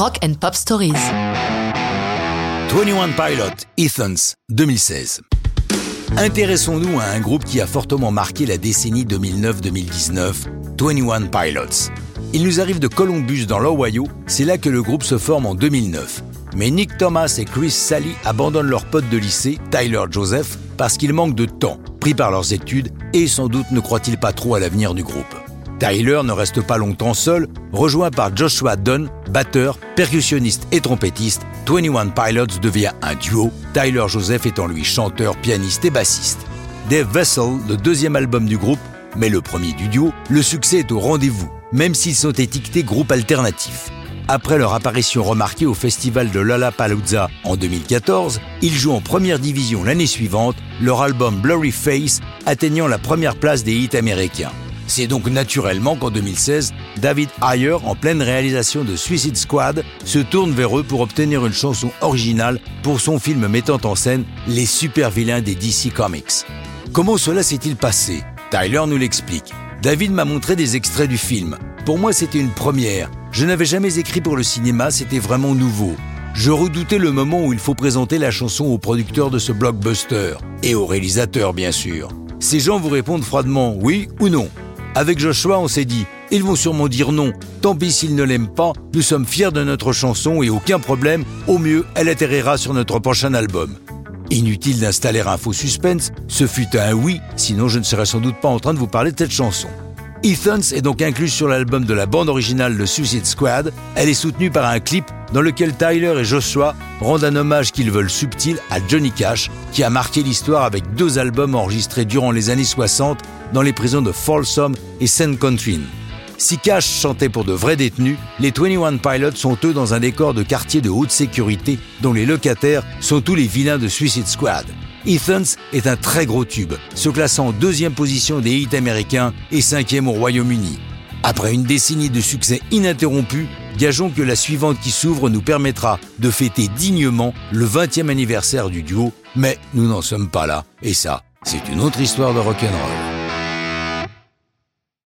Rock and Pop Stories. 21 Pilot, Ethans, 2016. Intéressons-nous à un groupe qui a fortement marqué la décennie 2009-2019, 21 Pilots. Il nous arrive de Columbus dans l'Ohio, c'est là que le groupe se forme en 2009. Mais Nick Thomas et Chris Sally abandonnent leur pote de lycée, Tyler Joseph, parce qu'ils manquent de temps, pris par leurs études, et sans doute ne croient-ils pas trop à l'avenir du groupe. Tyler ne reste pas longtemps seul, rejoint par Joshua Dunn, batteur, percussionniste et trompettiste. 21 Pilots devient un duo, Tyler Joseph étant lui chanteur, pianiste et bassiste. Dave Vessel, le deuxième album du groupe, mais le premier du duo, le succès est au rendez-vous, même s'ils sont étiquetés groupe alternatif. Après leur apparition remarquée au festival de Lollapalooza en 2014, ils jouent en première division l'année suivante, leur album Blurry Face atteignant la première place des hits américains. C'est donc naturellement qu'en 2016, David Ayer, en pleine réalisation de Suicide Squad, se tourne vers eux pour obtenir une chanson originale pour son film mettant en scène les super vilains des DC Comics. Comment cela s'est-il passé? Tyler nous l'explique. David m'a montré des extraits du film. Pour moi, c'était une première. Je n'avais jamais écrit pour le cinéma, c'était vraiment nouveau. Je redoutais le moment où il faut présenter la chanson au producteur de ce blockbuster, et au réalisateur bien sûr. Ces gens vous répondent froidement oui ou non. Avec Joshua, on s'est dit, ils vont sûrement dire non, tant pis s'ils ne l'aiment pas, nous sommes fiers de notre chanson et aucun problème, au mieux, elle atterrira sur notre prochain album. Inutile d'installer un faux suspense, ce fut un oui, sinon je ne serais sans doute pas en train de vous parler de cette chanson. Ethans est donc incluse sur l'album de la bande originale de Suicide Squad. Elle est soutenue par un clip dans lequel Tyler et Joshua rendent un hommage qu'ils veulent subtil à Johnny Cash, qui a marqué l'histoire avec deux albums enregistrés durant les années 60 dans les prisons de Folsom et St. Contrin. Si Cash chantait pour de vrais détenus, les 21 Pilots sont eux dans un décor de quartier de haute sécurité dont les locataires sont tous les vilains de Suicide Squad. Ethans est un très gros tube, se classant en deuxième position des hits américains et cinquième au Royaume-Uni. Après une décennie de succès ininterrompu, gageons que la suivante qui s'ouvre nous permettra de fêter dignement le 20e anniversaire du duo, mais nous n'en sommes pas là, et ça, c'est une autre histoire de rock'n'roll.